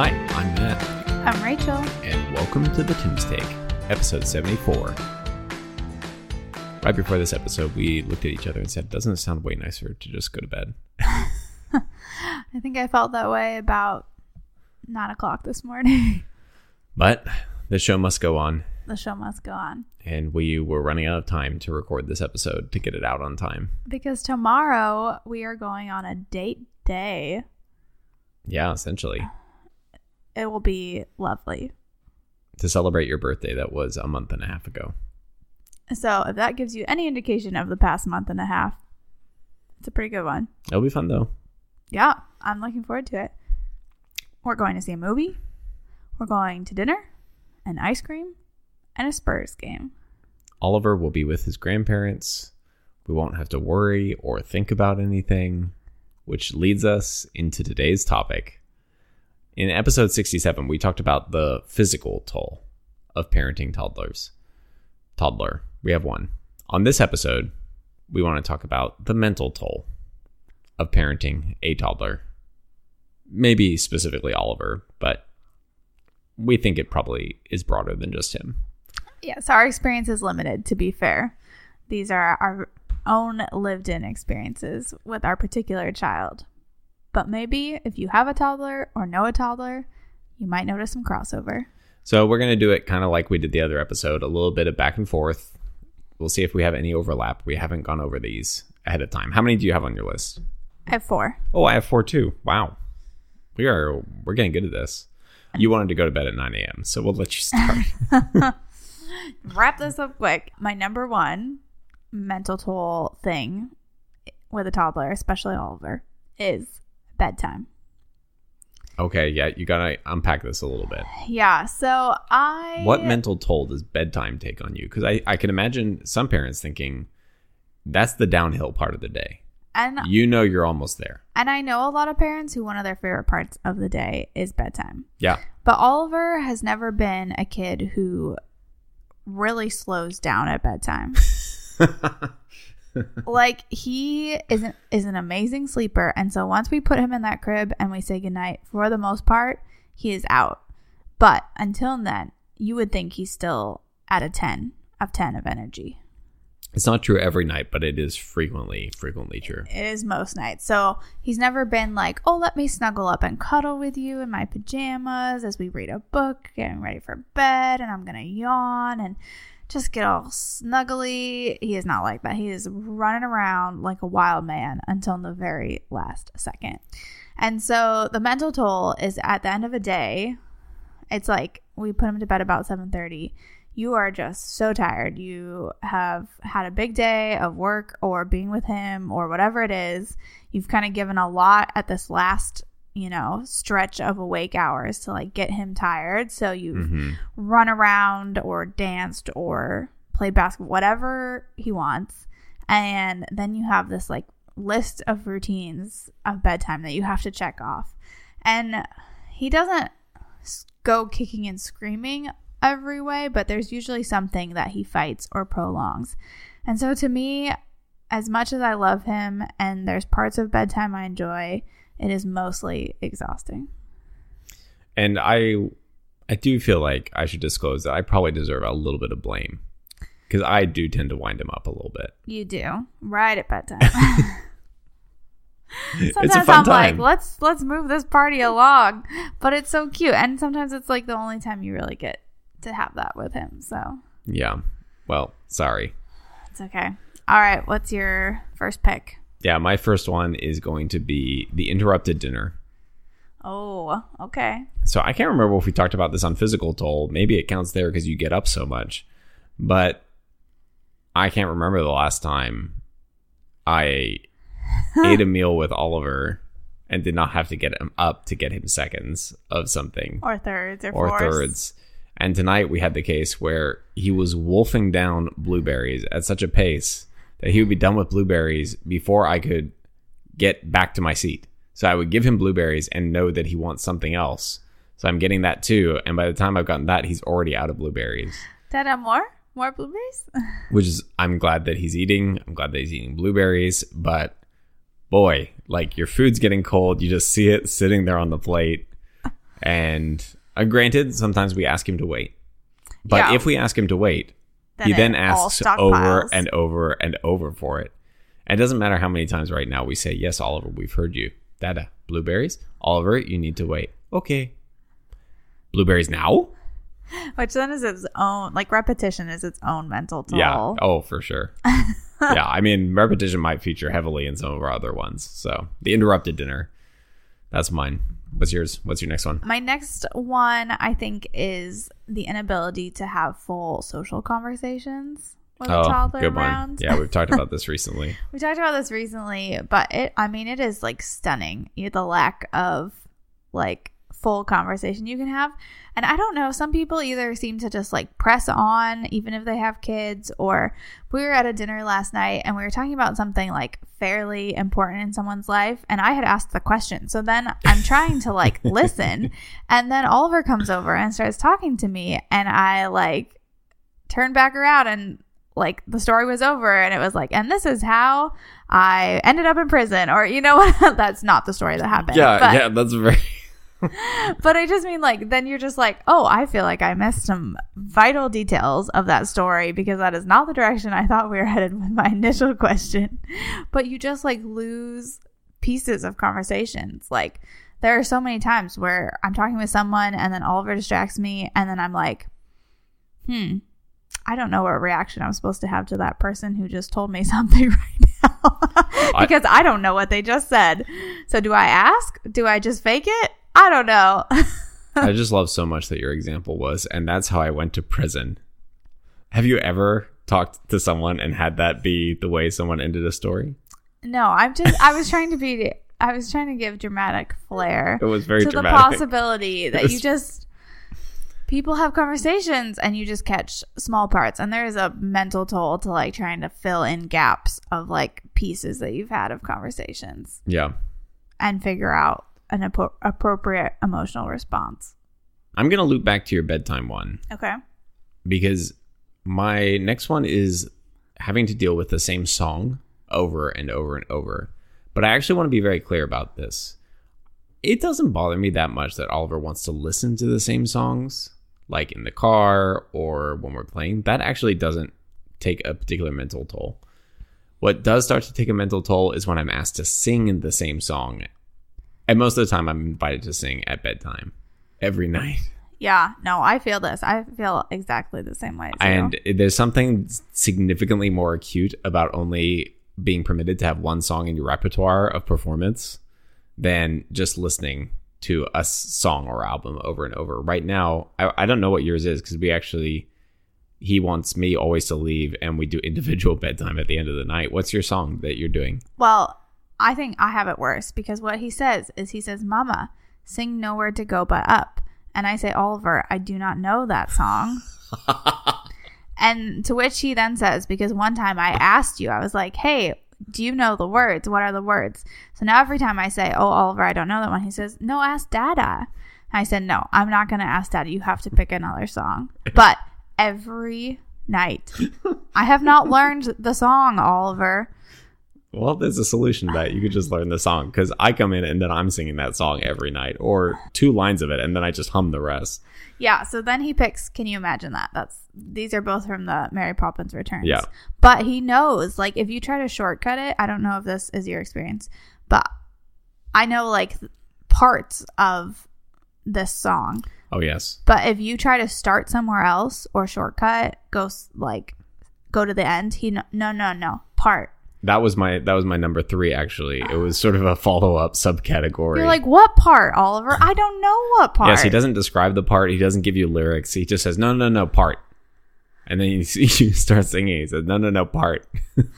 Hi, I'm Matt, I'm Rachel. and welcome to the Tim's Take, episode 74. Right before this episode, we looked at each other and said, Doesn't it sound way nicer to just go to bed? I think I felt that way about nine o'clock this morning. But the show must go on, the show must go on and we were running out of time to record this episode to get it out on time. because tomorrow we are going on a date day. Yeah, essentially. It will be lovely. To celebrate your birthday that was a month and a half ago. So, if that gives you any indication of the past month and a half, it's a pretty good one. It'll be fun though. Yeah, I'm looking forward to it. We're going to see a movie. We're going to dinner, and ice cream, and a Spurs game. Oliver will be with his grandparents. We won't have to worry or think about anything, which leads us into today's topic. In episode 67, we talked about the physical toll of parenting toddlers. Toddler, we have one. On this episode, we want to talk about the mental toll of parenting a toddler. Maybe specifically Oliver, but we think it probably is broader than just him. Yes, our experience is limited, to be fair. These are our own lived in experiences with our particular child. But maybe if you have a toddler or know a toddler, you might notice some crossover. So we're going to do it kind of like we did the other episode, a little bit of back and forth. We'll see if we have any overlap. We haven't gone over these ahead of time. How many do you have on your list? I have four. Oh, I have four too. Wow. We are we're getting good at this. You wanted to go to bed at 9 a.m., so we'll let you start. Wrap this up quick. My number one mental toll thing with a toddler, especially Oliver, is bedtime. okay, yeah, you got to unpack this a little bit. Yeah, so I. What mental toll does bedtime take on you? Because I, I can imagine some parents thinking that's the downhill part of the day. And You know you're almost there. And I know a lot of parents who one of their favorite parts of the day is bedtime. Yeah. But Oliver has never been a kid who really slows down at bedtime. like he is an, is an amazing sleeper and so once we put him in that crib and we say goodnight for the most part, he is out. But until then, you would think he's still at a 10 of 10 of energy. It's not true every night, but it is frequently, frequently true. It is most nights. So he's never been like, oh, let me snuggle up and cuddle with you in my pajamas as we read a book, getting ready for bed, and I'm going to yawn and just get all snuggly. He is not like that. He is running around like a wild man until the very last second. And so the mental toll is at the end of a day, it's like we put him to bed about 7:30 you are just so tired. You have had a big day of work or being with him or whatever it is. You've kind of given a lot at this last, you know, stretch of awake hours to like get him tired. So you've hmm run around or danced or played basketball, whatever he wants. And then you have this like list of routines of bedtime that you have to check off. And he doesn't go kicking and screaming every way, but there's usually something that he fights or prolongs. And so to me, as much as I love him and there's parts of bedtime I enjoy, it is mostly exhausting. And I, I do feel like I should disclose that I probably deserve a little bit of blame because I do tend to wind him up a little bit. You do right at bedtime. it's sometimes a fun I'm like, let's let's move this party along, but it's so cute, and sometimes it's like the only time you really get to have that with him. So yeah. Well, sorry. it's okay. All right, what's your first pick? Yeah, my first one is going to be the interrupted dinner. Oh, okay. So I can't remember if we talked about this on physical toll. Maybe it counts there because you get up so much, but I can't remember the last time I ate a meal with Oliver and did not have to get him up to get him seconds of something Or thirds or, or fourths. thirds. And tonight we had the case where he was wolfing down blueberries at such a pace that he would be done with blueberries before I could get back to my seat. So I would give him blueberries and know that he wants something else. So I'm getting that too. And by the time I've gotten that, he's already out of blueberries. I more? More blueberries? Which is I'm glad that he's eating. I'm glad that he's eating blueberries. But boy, like your food's getting cold. You just see it sitting there on the plate. And uh, granted, sometimes we ask him to wait. But Yeah. if we ask him to wait, he then asks over and over and over for it. And it doesn't matter how many times right now we say, Yes, Oliver, we've heard you. Dada, blueberries? Oliver, you need to wait. Okay. Blueberries now? Which then is its own, like repetition is its own mental toll. Yeah. Oh, for sure. yeah. I mean, repetition might feature heavily in some of our other ones. So the interrupted dinner. That's mine. What's yours? What's your next one? My next one, I think, is the inability to have full social conversations with a Oh, toddler good around. one. Yeah, we've talked about this recently. We talked about this recently, but it, I mean, it is like stunning you- the lack of like full conversation you can have. And I don't know, some people either seem to just like press on, even if they have kids, or we were at a dinner last night and we were talking about something like fairly important in someone's life. And I had asked the question. So then I'm trying to like listen. And then Oliver comes over and starts talking to me. And I like turn back around and like the story was over and it was like and this is how i ended up in prison or you know what that's not the story that happened Yeah, but, yeah, that's very. but i just mean like then you're just like oh i feel like i missed some vital details of that story because that is not the direction i thought we were headed with my initial question but you just like lose pieces of conversations like there are so many times where i'm talking with someone and then oliver distracts me and then i'm like hmm I don't know what reaction I'm supposed to have to that person who just told me something right now because I, don't know what they just said. So do I ask? Do I just fake it? I don't know. I just love so much that your example was, and that's how I went to prison. Have you ever talked to someone and had that be the way someone ended a story? no, I'm just I was trying to be I was trying to give dramatic flair It was very to dramatic. the possibility that It you just people have conversations and you just catch small parts and there is a mental toll to like trying to fill in gaps of like pieces that you've had of conversations yeah. and figure out an appro- appropriate emotional response. I'm going to loop back to your bedtime one Okay. because my next one is having to deal with the same song over and over and over. But I actually want to be very clear about this. It doesn't bother me that much that Oliver wants to listen to the same songs, like in the car or when we're playing. That actually doesn't take a particular mental toll. What does start to take a mental toll is when I'm asked to sing the same song. And most of the time, I'm invited to sing at bedtime every night. Yeah, no, I feel this. I feel exactly the same way. And there's something significantly more acute about only being permitted to have one song in your repertoire of performance than just listening to a song or album over and over. Right now, I, I don't know what yours is because we actually, he wants me always to leave and we do individual bedtime at the end of the night. What's your song that you're doing? well, I think I have it worse because what he says is he says, "Mama, sing nowhere to go but up," and I say, "Oliver, I do not know that song." and to which he then says, "Because one time I asked you, I was like, hey." Do you know the words? What are the words? So now every time I say, "Oh, Oliver, I don't know that one," he says, "No, ask Dada." I said, "No, I'm not going to ask Dada. You have to pick another song." But every night, I have not learned the song, Oliver. Well, there's a solution to that. You could just learn the song because I come in and then I'm singing that song every night or two lines of it and then I just hum the rest. Yeah, so then he picks. Can you imagine that? That's these are both from the Mary Poppins Returns. Yeah. but he knows. Like, if you try to shortcut it, I don't know if this is your experience, but I know like parts of this song. Oh, yes. But if you try to start somewhere else or shortcut, go like go to the end. He no no no no part. That was my that was my number three actually. It was sort of a follow up subcategory. You're like, what part, Oliver? I don't know what part. yes, he doesn't describe the part. He doesn't give you lyrics. He just says no, no, no part, and then you, you start singing. He says no, no, no part.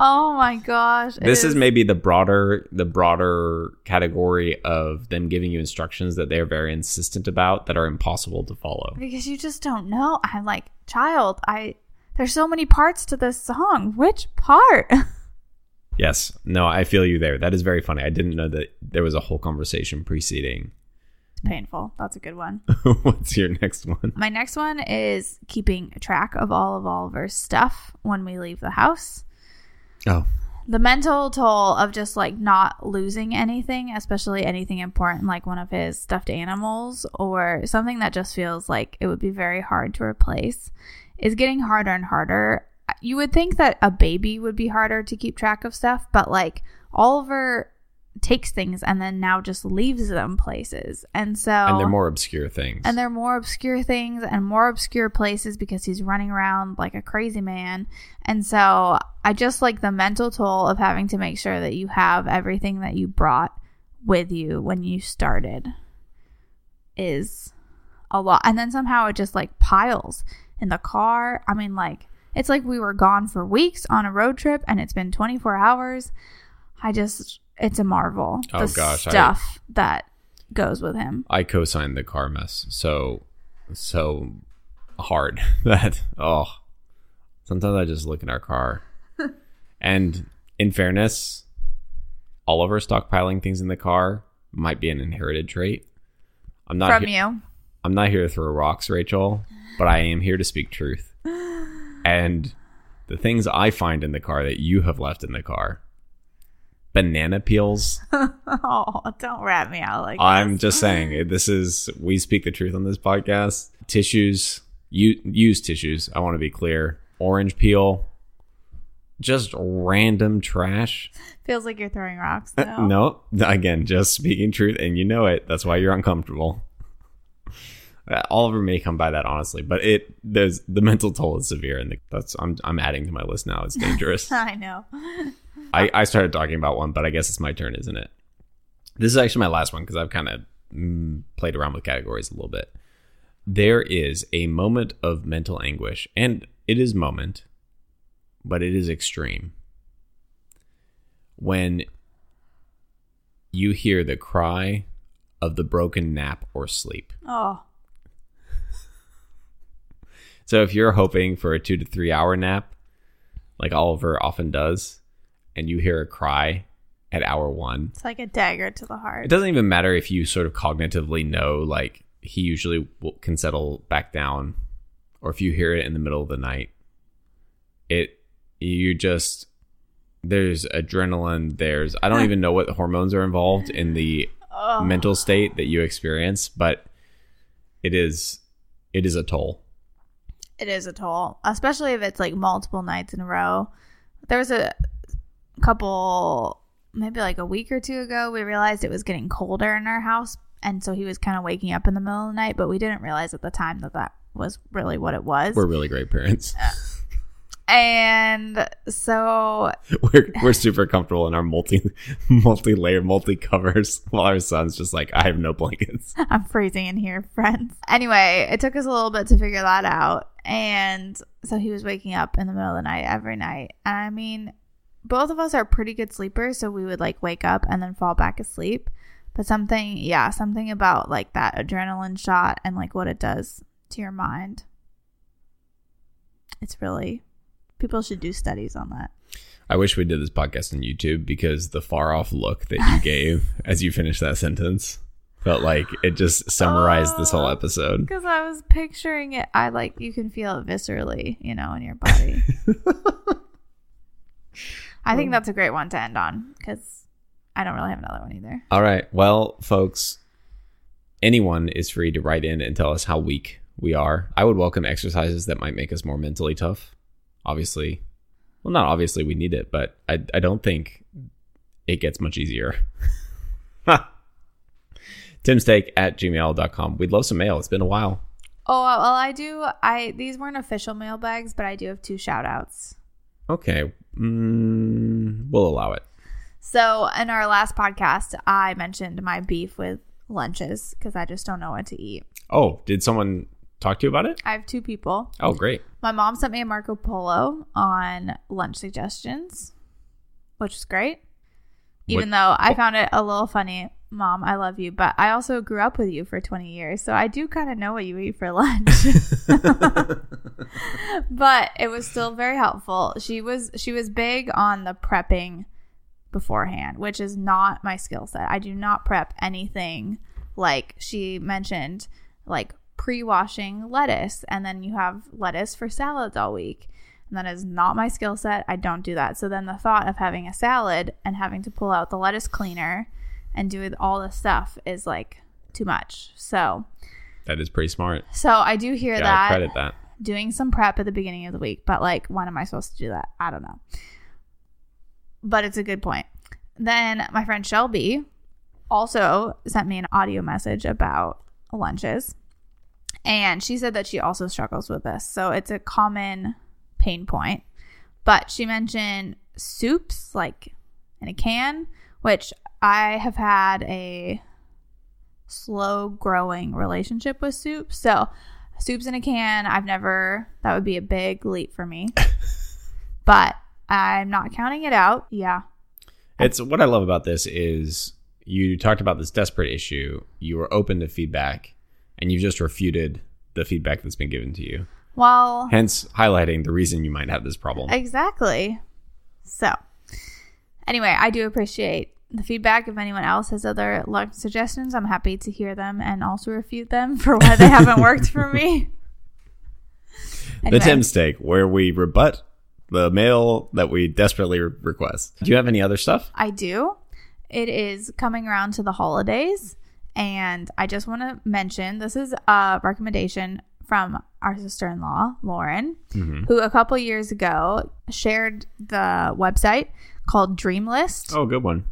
Oh my gosh! this is maybe the broader the broader category of them giving you instructions that they are very insistent about that are impossible to follow. because you just don't know. I'm like, child, I there's so many parts to this song. Which part? Yes, no, I feel you there. That is very funny. I didn't know that there was a whole conversation preceding. it's painful. That's a good one. What's your next one? My next one is keeping track of all of Oliver's stuff when we leave the house. Oh, the mental toll of just like not losing anything, especially anything important like one of his stuffed animals or something that just feels like it would be very hard to replace, is getting harder and harder. You would think that a baby would be harder to keep track of stuff, but like Oliver takes things and then now just leaves them places. And so And they're more obscure things. and they're more obscure things and more obscure places because he's running around like a crazy man. And so I just like the mental toll of having to make sure that you have everything that you brought with you when you started is a lot. And then somehow it just like piles in the car. I mean, like, it's like we were gone for weeks on a road trip and it's been 24 hours. I just, it's a marvel. Oh, the gosh, I- Stuff that goes with him. I co-signed the car mess so so hard that oh sometimes I just look in our car and in fairness all of Oliver stockpiling things in the car might be an inherited trait. I'm not From he- you. I'm not here to throw rocks, Rachel, but I am here to speak truth. And the things I find in the car that you have left in the car banana peels Oh, don't rat me out like I'm this. just saying, this is we speak the truth on this podcast. Tissues, u- used tissues. I want to be clear. Orange peel, just random trash. Feels like you're throwing rocks. Uh, though. No, again, just speaking truth, and you know it. That's why you're uncomfortable. Uh, Oliver may come by that honestly, but it there's the mental toll is severe, and the, that's I'm I'm adding to my list now. It's dangerous. I know. I, I started talking about one, but I guess it's my turn, isn't it? This is actually my last one because I've kind of mm, played around with categories a little bit. There is a moment of mental anguish, and it is moment, but it is extreme. When you hear the cry of the broken nap or sleep. Oh, So if you're hoping for a two to three hour nap, like Oliver often does, and you hear a cry at hour one, it's like a dagger to the heart. it doesn't even matter if you sort of cognitively know like he usually will, can settle back down or if you hear it in the middle of the night. It you just there's adrenaline there's i don't even know what hormones are involved in the Oh, mental state that you experience but it is it is a toll it is a toll, especially if it's like multiple nights in a row. There was a couple, maybe like a week or two ago, we realized it was getting colder in our house. And so he was kind of waking up in the middle of the night, but we didn't realize at the time that that was really what it was. we're really great parents uh, and so we're, we're super comfortable in our multi multi-layer multi covers while our son's just like i have no blankets I'm freezing in here, friends. Anyway, it took us a little bit to figure that out. And so he was waking up in the middle of the night every night. And I mean, both of us are pretty good sleepers. So we would like wake up and then fall back asleep. But something, yeah, something about like that adrenaline shot and like what it does to your mind. It's really, people should do studies on that. I wish we did this podcast on YouTube because the far off look that you gave as you finished that sentence felt like it just summarized this whole Oh. episode. Because I was picturing it, I like, you can feel it viscerally, you know, in your body. I think that's a great one to end on because I don't really have another one either. All right. Well, folks, anyone is free to write in and tell us how weak we are. I would welcome exercises that might make us more mentally tough. Obviously, well, not obviously we need it, but I, I don't think it gets much easier. Timsteak at gmail.com. We'd love some mail. It's been a while. Oh, well, I do. I These weren't official mailbags, but I do have two shout outs. Okay. Mm, we'll allow it. So, in our last podcast, I mentioned my beef with lunches because I just don't know what to eat. Oh, did someone talk to you about it? I have two people. Oh, great. My mom sent me a Marco Polo on lunch suggestions, which is great. Even though I oh. found it a little funny. Mom, I love you, but I also grew up with you for 20 years, so I do kind of know what you eat for lunch. but it was still very helpful. She was she was big on the prepping beforehand, which is not my skill set. I do not prep anything like she mentioned like pre-washing lettuce and then you have lettuce for salads all week. And that is not my skill set. I don't do that. So then the thought of having a salad and having to pull out the lettuce cleaner and do all this stuff is like too much. So That is pretty smart. so I do hear Gotta that credit that. doing some prep at the beginning of the week, but like, when am I supposed to do that? I don't know. But it's a good point. Then my friend Shelby also sent me an audio message about lunches. And she said that she also struggles with this. So it's a common pain point. But she mentioned soups, like in a can, which I have had a slow growing relationship with soup. So soups in a can, I've never, that would be a big leap for me. but I'm not counting it out. Yeah. It's what I love about this is you talked about this desperate issue. You were open to feedback, and you've just refuted the feedback that's been given to you. Well, Hence, highlighting the reason you might have this problem. Exactly. So, anyway, I do appreciate the feedback. If anyone else has other lunch suggestions, I'm happy to hear them and also refute them for why they haven't worked for me. The Anyway, Tim steak, where we rebut the mail that we desperately request. Do you have any other stuff? I do. It is coming around to the holidays, and I just want to mention this is a recommendation from our sister in law, Lauren, mm-hmm. who a couple years ago shared the website called Dreamlist. Oh, good one.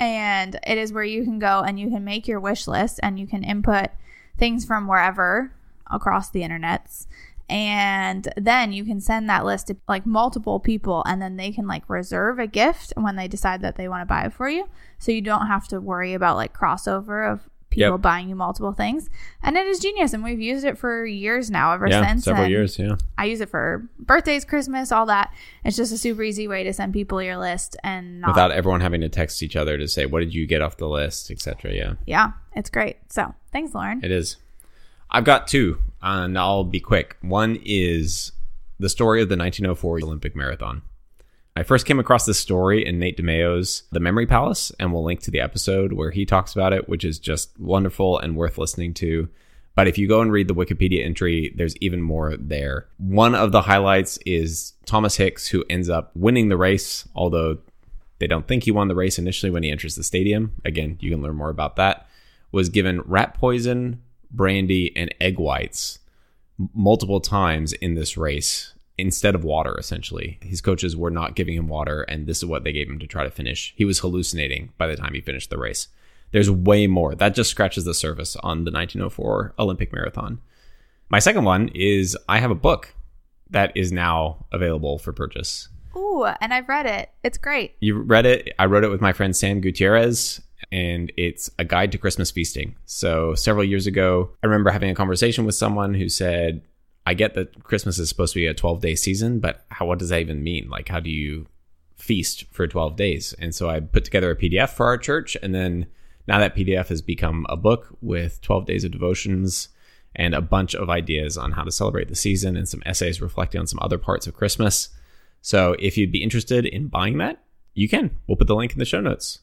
and it is where you can go and you can make your wish list and you can input things from wherever across the internets and then you can send that list to like multiple people and then they can like reserve a gift when they decide that they want to buy it for you so you don't have to worry about like crossover of people Yep. buying you multiple things and it is genius and we've used it for years now ever Yeah, since several years. Yeah. I use it for birthdays, Christmas, all that. It's just a super easy way to send people your list and not Without everyone having to text each other to say, what did you get off the list, etc. Yeah. yeah, it's great. So thanks, Lauren. It is. I've got two, and I'll be quick. One is the story of the 1904 Olympic Marathon. I first came across this story in Nate DiMeo's The Memory Palace, and we'll link to the episode where he talks about it, which is just wonderful and worth listening to. But if you go and read the Wikipedia entry, there's even more there. One of the highlights is Thomas Hicks, who ends up winning the race, although they don't think he won the race initially when he enters the stadium. Again, you can learn more about that. Was given rat poison, brandy, and egg whites multiple times in this race instead of water, essentially. His coaches were not giving him water, and this is what they gave him to try to finish. He was hallucinating by the time he finished the race. There's way more. That just scratches the surface on the 1904 Olympic Marathon. My second one is I have a book that is now available for purchase. Ooh, and I've read it. It's great. You read it. I wrote it with my friend Sam Gutierrez, and it's a guide to Christmas feasting. So several years ago, I remember having a conversation with someone who said, "I get that Christmas is supposed to be a 12 day season, but how what does that even mean? Like, how do you feast for 12 days?" And so I put together a PDF for our church, and then now that PDF has become a book with 12 days of devotions and a bunch of ideas on how to celebrate the season and some essays reflecting on some other parts of Christmas. So if you'd be interested in buying that, you can. We'll put the link in the show notes.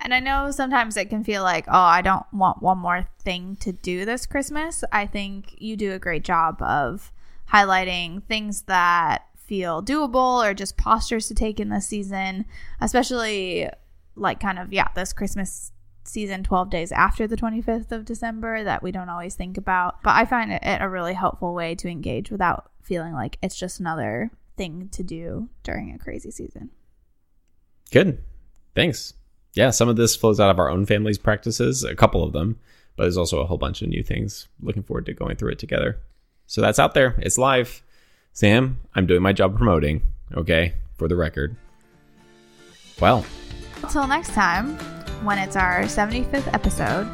And I know sometimes it can feel like, oh, I don't want one more thing to do this Christmas. I think you do a great job of highlighting things that feel doable or just postures to take in this season, especially like kind of, yeah, this Christmas season 12 days after the 25th of December that we don't always think about. But I find it a really helpful way to engage without feeling like it's just another thing to do during a crazy season. Good. Thanks. Yeah, some of this flows out of our own family's practices, a couple of them, but there's also a whole bunch of new things. Looking forward to going through it together. So that's out there. It's live. Sam, I'm doing my job promoting, okay, for the record. Well, Until next time, when it's our 75th episode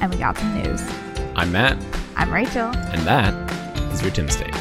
and we got some news. I'm Matt, I'm Rachel. and that is your Tim State.